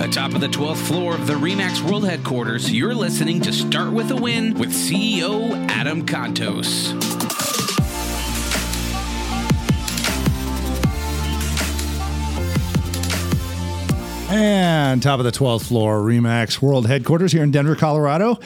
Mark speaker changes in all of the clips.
Speaker 1: Atop of the 12th floor of the REMAX World Headquarters, you're listening to Start With a Win with CEO Adam Contos.
Speaker 2: And top of the 12th floor, Remax World Headquarters here in Denver, Colorado.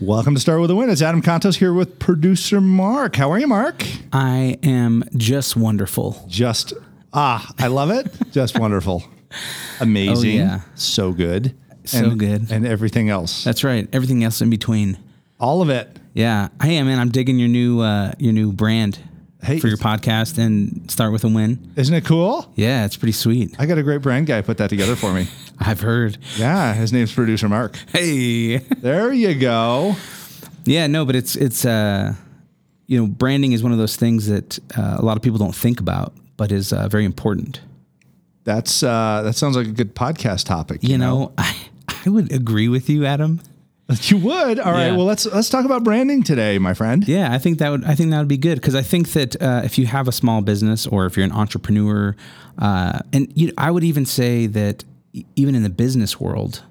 Speaker 2: Welcome to Start with a Win. It's Adam Contos here with producer Mark. How are you, Mark?
Speaker 3: I am just wonderful.
Speaker 2: Just, ah, I love it. Just wonderful. Amazing.
Speaker 3: Oh, yeah.
Speaker 2: So good.
Speaker 3: So
Speaker 2: and,
Speaker 3: good.
Speaker 2: And everything else.
Speaker 3: That's right. Everything else in between.
Speaker 2: All of it.
Speaker 3: Yeah. Hey, man, I'm digging your new uh, your new brand
Speaker 2: Hey,
Speaker 3: for your podcast and start with a win.
Speaker 2: Isn't it cool?
Speaker 3: Yeah, it's pretty sweet.
Speaker 2: I got a great brand guy put that together for me.
Speaker 3: I've heard.
Speaker 2: Yeah, his name's producer Mark.
Speaker 3: Hey.
Speaker 2: There you go.
Speaker 3: yeah, no, but it's it's uh you know, branding is one of those things that uh, a lot of people don't think about, but is uh, very important.
Speaker 2: That's uh that sounds like a good podcast topic.
Speaker 3: You know, I I would agree with you, Adam.
Speaker 2: You would. All right.
Speaker 3: Yeah.
Speaker 2: Well, let's let's talk about branding today, my friend.
Speaker 3: Yeah, I think that would I think that would be good because I think that uh, if you have a small business or if you're an entrepreneur, uh, and you, I would even say that even in the business world,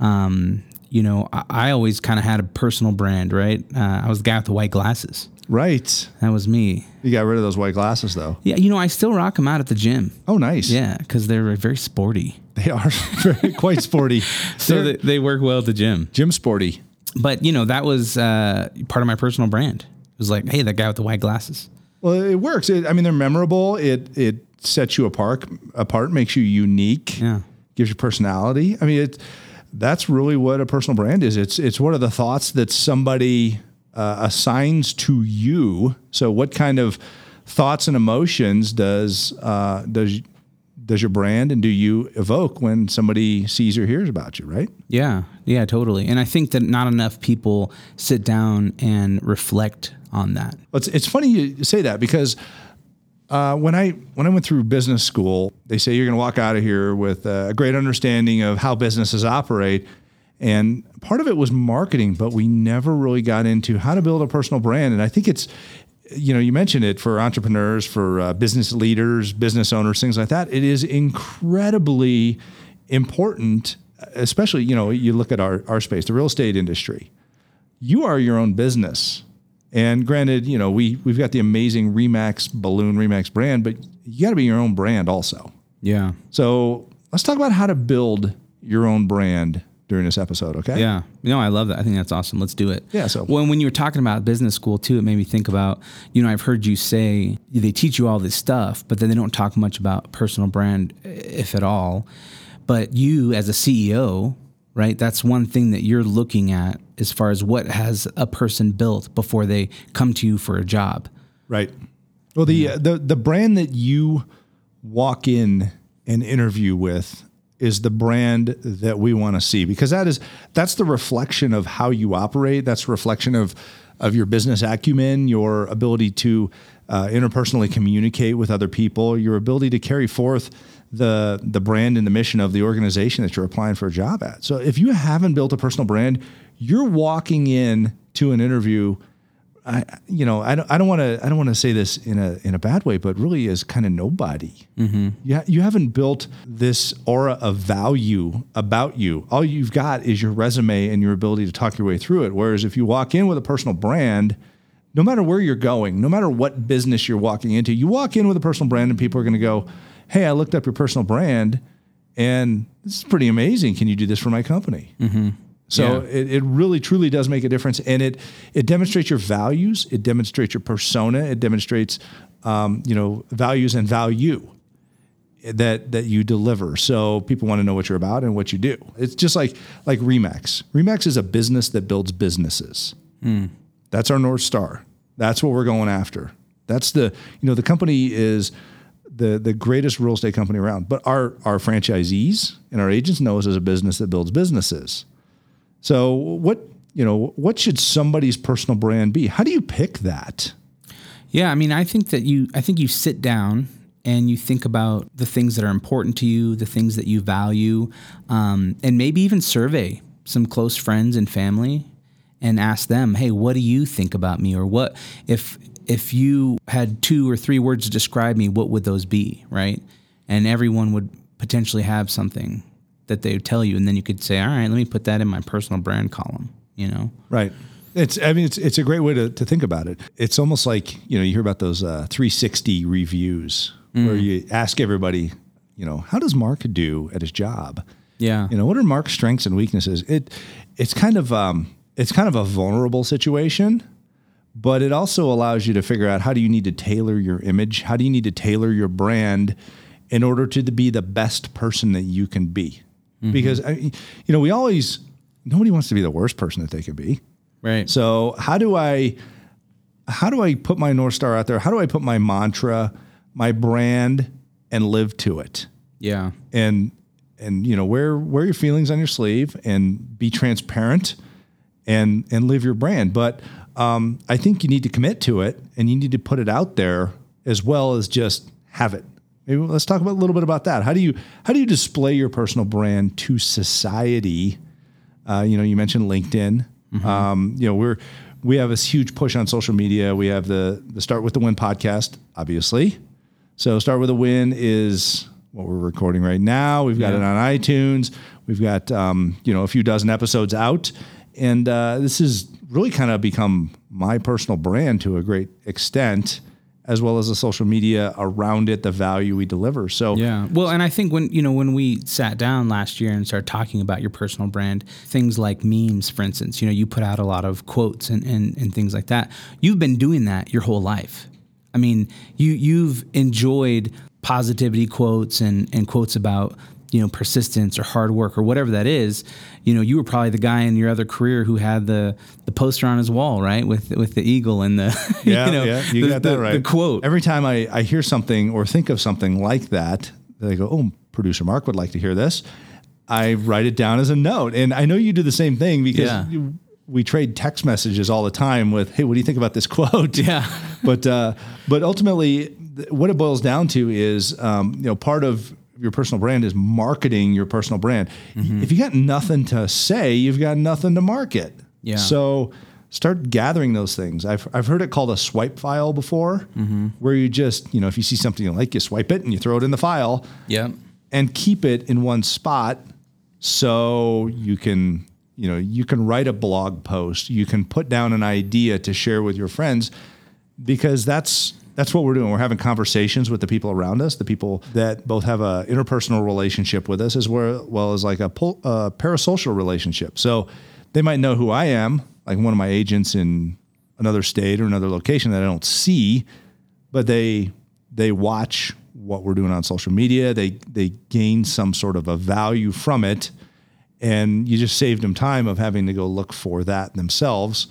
Speaker 3: um, you know, I, I always kind of had a personal brand, right? Uh, I was the guy with the white glasses.
Speaker 2: Right.
Speaker 3: That was me.
Speaker 2: You got rid of those white glasses, though.
Speaker 3: Yeah, you know, I still rock them out at the gym.
Speaker 2: Oh, nice.
Speaker 3: Yeah, because they're very sporty.
Speaker 2: They are very quite sporty.
Speaker 3: So they, they work well at the gym.
Speaker 2: gym sporty.
Speaker 3: But you know, that was uh, part of my personal brand. It was like, hey, that guy with the white glasses.
Speaker 2: Well, it works. It, I mean, they're memorable. It it sets you apart. Apart makes you unique.
Speaker 3: Yeah.
Speaker 2: Gives you personality. I mean, it. That's really what a personal brand is. It's it's what are the thoughts that somebody uh, assigns to you. So, what kind of thoughts and emotions does uh, does does your brand and do you evoke when somebody sees or hears about you? Right.
Speaker 3: Yeah, yeah, totally. And I think that not enough people sit down and reflect on that.
Speaker 2: It's, it's funny you say that because uh, when I when I went through business school, they say you're going to walk out of here with a great understanding of how businesses operate, and part of it was marketing, but we never really got into how to build a personal brand. And I think it's you know you mentioned it for entrepreneurs, for uh, business leaders, business owners, things like that. It is incredibly important, especially you know you look at our our space, the real estate industry you are your own business. And granted, you know, we we've got the amazing Remax balloon Remax brand, but you got to be your own brand also.
Speaker 3: Yeah.
Speaker 2: So let's talk about how to build your own brand during this episode, okay?
Speaker 3: Yeah. No, I love that. I think that's awesome. Let's do it.
Speaker 2: Yeah, so-
Speaker 3: when when you were talking about business school too, it made me think about, you know, I've heard you say they teach you all this stuff, but then they don't talk much about personal brand if at all. But you as a CEO, right? That's one thing that you're looking at as far as what has a person built before they come to you for a job.
Speaker 2: Right. Well, the uh, the the brand that you walk in an interview with is the brand that we want to see because that is that's the reflection of how you operate. That's reflection of of your business acumen, your ability to uh, interpersonally communicate with other people, your ability to carry forth the the brand and the mission of the organization that you're applying for a job at. So if you haven't built a personal brand, you're walking in to an interview I, you know, I don't, I don't want to, I don't want to say this in a, in a bad way, but really as kind of nobody. Mm-hmm. You, ha- you haven't built this aura of value about you. All you've got is your resume and your ability to talk your way through it. Whereas if you walk in with a personal brand, no matter where you're going, no matter what business you're walking into, you walk in with a personal brand and people are going to go, Hey, I looked up your personal brand and this is pretty amazing. Can you do this for my company? So
Speaker 3: Yeah.
Speaker 2: it, it really truly does make a difference, and it it demonstrates your values, it demonstrates your persona, it demonstrates um, you know values and value that that you deliver. So people want to know what you're about and what you do. It's just like like Remax. Remax is a business that builds businesses. That's our north star. That's what we're going after. That's the you know the company is the the greatest real estate company around. But our our franchisees and our agents know us as a business that builds businesses. So what you know what should somebody's personal brand be? How do you pick that?
Speaker 3: Yeah, I mean, I think that you, I think you sit down and you think about the things that are important to you, the things that you value, um, and maybe even survey some close friends and family and ask them, "Hey, what do you think about me?" Or what if if you had two or three words to describe me, what would those be, right? And everyone would potentially have something that they tell you, and then you could say, all right, let me put that in my personal brand column. You know,
Speaker 2: Right. It's I mean it's it's a great way to, to think about it. It's almost like, you know, you hear about those uh, 360 reviews where you ask everybody, you know, how does Mark do at his job?
Speaker 3: yeah,
Speaker 2: You know, what are Mark's strengths and weaknesses? It it's kind of um it's kind of a vulnerable situation, but it also allows you to figure out how do you need to tailor your image? How do you need to tailor your brand in order to be the best person that you can be? Because I, you know, we always nobody wants to be the worst person that they could be.
Speaker 3: right.
Speaker 2: So how do I how do I put my north star out there? How do I put my mantra, my brand, and live to it?
Speaker 3: yeah,
Speaker 2: And and you know wear wear your feelings on your sleeve and be transparent and and live your brand. But um, I think you need to commit to it and you need to put it out there as well as just have it. Maybe let's talk about a little bit about that. How do you how do you display your personal brand to society? Uh, you know, you mentioned LinkedIn. Um, you know, we're we have this huge push on social media. We have the the Start with the Win podcast, obviously. So Start with a Win is what we're recording right now. We've got
Speaker 3: Yeah.
Speaker 2: it on iTunes. We've got um, you know a few dozen episodes out, and uh, this has really kind of become my personal brand to a great extent, as well as the social media around it, the value we deliver. So
Speaker 3: Yeah. Well, and I think when you know when we sat down last year and started talking about your personal brand, things like memes, for instance, you know, you put out a lot of quotes and, and, and things like that. You've been doing that your whole life. I mean, you you've enjoyed positivity quotes and, and quotes about you know persistence or hard work or whatever that is you know you were probably the guy in your other career who had the the poster on his wall right with with the eagle and the
Speaker 2: Yeah,
Speaker 3: you know
Speaker 2: yeah, you
Speaker 3: the,
Speaker 2: got
Speaker 3: the-
Speaker 2: that right.
Speaker 3: the quote
Speaker 2: Every time I, I hear something or think of something like that, they go, "Oh, producer Mark would like to hear this." I write it down as a note, and I know you do the same thing because
Speaker 3: Yeah.
Speaker 2: you, we trade text messages all the time with, "Hey, what do you think about this quote?"
Speaker 3: Yeah.
Speaker 2: but uh, but ultimately, what it boils down to is, um, you know, part of your personal brand is marketing your personal brand.
Speaker 3: Mm-hmm.
Speaker 2: If you got nothing to say, you've got nothing to market.
Speaker 3: Yeah.
Speaker 2: So start gathering those things. I've, I've heard it called a swipe file before,
Speaker 3: Mm-hmm.
Speaker 2: where you just, you know, if you see something you like, you swipe it and you throw it in the file
Speaker 3: yeah
Speaker 2: and keep it in one spot so you can, you know, you can write a blog post, you can put down an idea to share with your friends because that's that's what we're doing. We're having conversations with the people around us, the people that both have a interpersonal relationship with us as well, as like a parasocial relationship. So they might know who I am, like one of my agents in another state or another location that I don't see, but they they watch what we're doing on social media. They they gain some sort of a value from it, and you just saved them time of having to go look for that themselves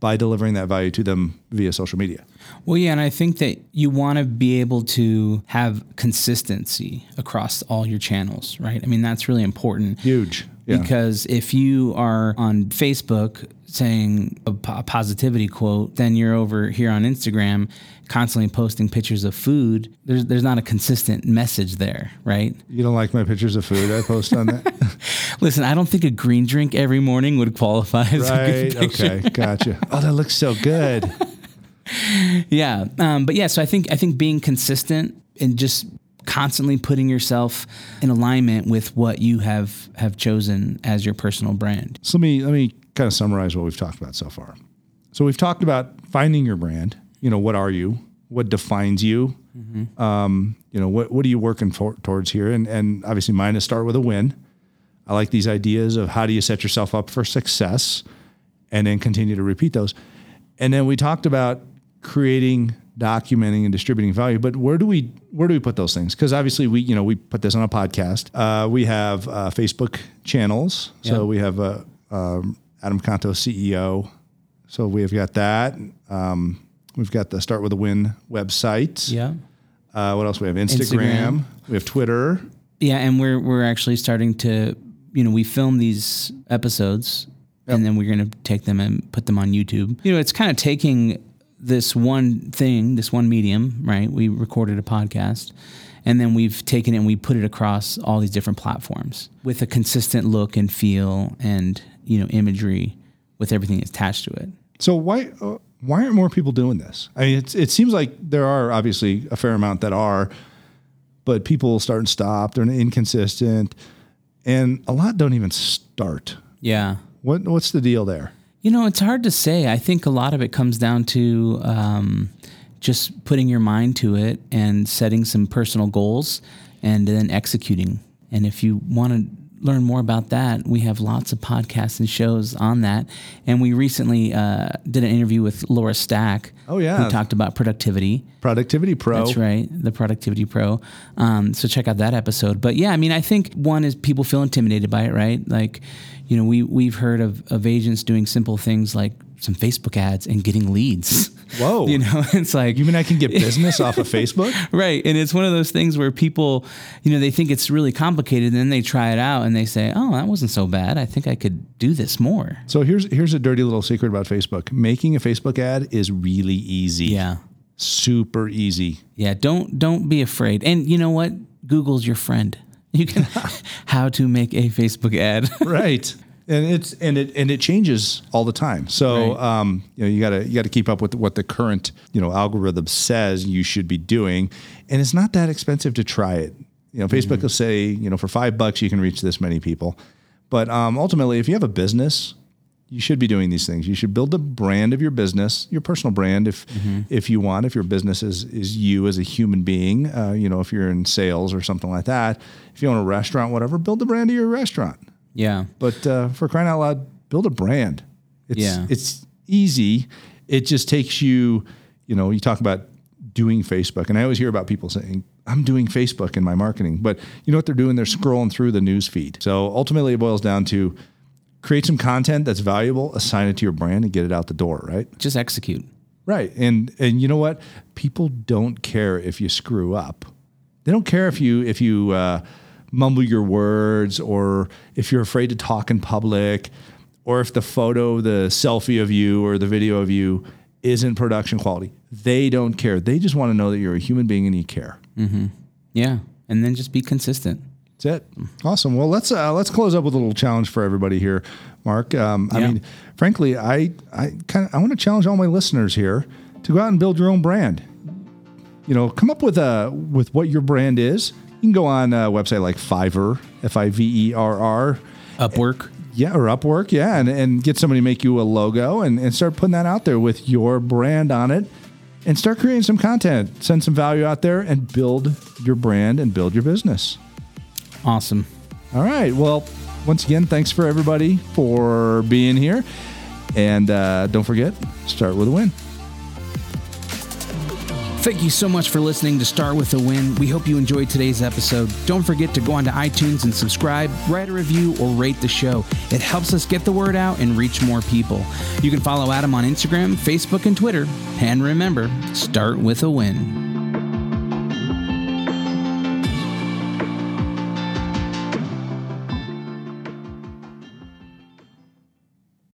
Speaker 2: by delivering that value to them via social media.
Speaker 3: Well, yeah, and I think that you want to be able to have consistency across all your channels, right? I mean, that's really important.
Speaker 2: Huge. Yeah.
Speaker 3: Because if you are on Facebook saying a, po- positivity quote, then you're over here on Instagram constantly posting pictures of food. There's there's not a consistent message there, right?
Speaker 2: You don't like my pictures of food I post on that?
Speaker 3: Listen, I don't think a green drink every morning would qualify as a good
Speaker 2: right.
Speaker 3: picture.
Speaker 2: Okay. Gotcha. Oh, that looks so good.
Speaker 3: Yeah, um, but yeah, so I think I think being consistent and just constantly putting yourself in alignment with what you have have chosen as your personal brand.
Speaker 2: So let me let me kind of summarize what we've talked about so far. So we've talked about finding your brand. You know, what are you? What defines you? Um, you know, what what are you working for, towards here? And and obviously, mine is start with a win. I like these ideas of how do you set yourself up for success, and then continue to repeat those. And then we talked about creating, documenting, and distributing value. But where do we where do we put those things? Because obviously we you know we put this on a podcast. Uh, we have uh, Facebook channels. So
Speaker 3: Yeah.
Speaker 2: we have a um, Adam Contos CEO. So we've got that. Um, we've got the Start with a Win website.
Speaker 3: Yeah.
Speaker 2: Uh, what else? We have Instagram.
Speaker 3: Instagram.
Speaker 2: We have Twitter.
Speaker 3: Yeah, and we're we're actually starting to, you know, we film these episodes and then we're going to take them and put them on YouTube. You know, it's kind of taking this one thing, this one medium, right? We recorded a podcast and then we've taken it and we put it across all these different platforms with a consistent look and feel and, you know, imagery with everything attached to it.
Speaker 2: So why uh, why aren't more people doing this? I mean, it's, it seems like there are obviously a fair amount that are, but people start and stop. They're inconsistent, and a lot don't even start.
Speaker 3: Yeah.
Speaker 2: What what's the deal there?
Speaker 3: You know, it's hard to say. I think a lot of it comes down to um, just putting your mind to it and setting some personal goals and then executing. And if you want to learn more about that, we have lots of podcasts and shows on that. And we recently uh, did an interview with Laura Stack.
Speaker 2: Oh, yeah.
Speaker 3: Who talked about productivity.
Speaker 2: Productivity Pro.
Speaker 3: That's right, the Productivity Pro. Um, so check out that episode. But yeah, I mean, I think one is people feel intimidated by it, right? Like, you know, we we've heard of, of agents doing simple things like some Facebook ads and getting leads.
Speaker 2: Whoa.
Speaker 3: You know, it's like
Speaker 2: You mean I can get business off of Facebook?
Speaker 3: right, and it's one of those things where people, you know, they think it's really complicated, and then they try it out and they say, "Oh, that wasn't so bad. I think I could do this more."
Speaker 2: So here's here's a dirty little secret about Facebook. Making a Facebook ad is really easy.
Speaker 3: Yeah,
Speaker 2: Super easy.
Speaker 3: yeah. Don't don't be afraid. And you know what? Google's your friend. You can how to make a Facebook ad.
Speaker 2: right and it's and it and it changes all the time. So
Speaker 3: Right.
Speaker 2: um, you know you gotta you gotta keep up with what the current you know algorithm says you should be doing. And it's not that expensive to try it. You know facebook will say you know for five bucks you can reach this many people. But um, ultimately if you have a business you should be doing these things. You should build a brand of your business your personal brand if if you want if your business is is you as a human being uh, you know if you're in sales or something like that. If you own a restaurant whatever build the brand of your restaurant
Speaker 3: yeah,
Speaker 2: but uh, for crying out loud, build a brand. It's,
Speaker 3: Yeah.
Speaker 2: it's easy. It just takes you, you know, you talk about doing Facebook, and I always hear about people saying, I'm doing Facebook in my marketing. But you know what they're doing? They're scrolling through the news feed. So ultimately, it boils down to create some content that's valuable, assign it to your brand, and get it out the door, right?
Speaker 3: just execute.
Speaker 2: Right. And and you know what? People don't care if you screw up. They don't care if you if you uh, mumble your words or if you're afraid to talk in public or if the photo, the selfie of you or the video of you isn't production quality. They don't care. They just want to know that you're a human being and you care.
Speaker 3: Yeah, and then just be consistent.
Speaker 2: That's it. Awesome. Well, let's uh, let's close up with a little challenge for everybody here, Mark. Um, I
Speaker 3: Yeah.
Speaker 2: mean, frankly, I I kind of I want to challenge all my listeners here to go out and build your own brand. You know, come up with a with what your brand is. You can go on a website like Fiverr, F I V E R R,
Speaker 3: Upwork.
Speaker 2: yeah, or Upwork, yeah, and, and get somebody to make you a logo and, and start putting that out there with your brand on it and start creating some content, send some value out there and build your brand and build your business.
Speaker 3: Awesome.
Speaker 2: All right. Well, once again, thanks for everybody for being here. And uh, don't forget, start with a win.
Speaker 3: Thank you so much for listening to Start with a Win. We hope you enjoyed today's episode. Don't forget to go onto iTunes and subscribe, write a review, or rate the show. It helps us get the word out and reach more people. You can follow Adam on Instagram, Facebook, and Twitter. And remember, start with a win.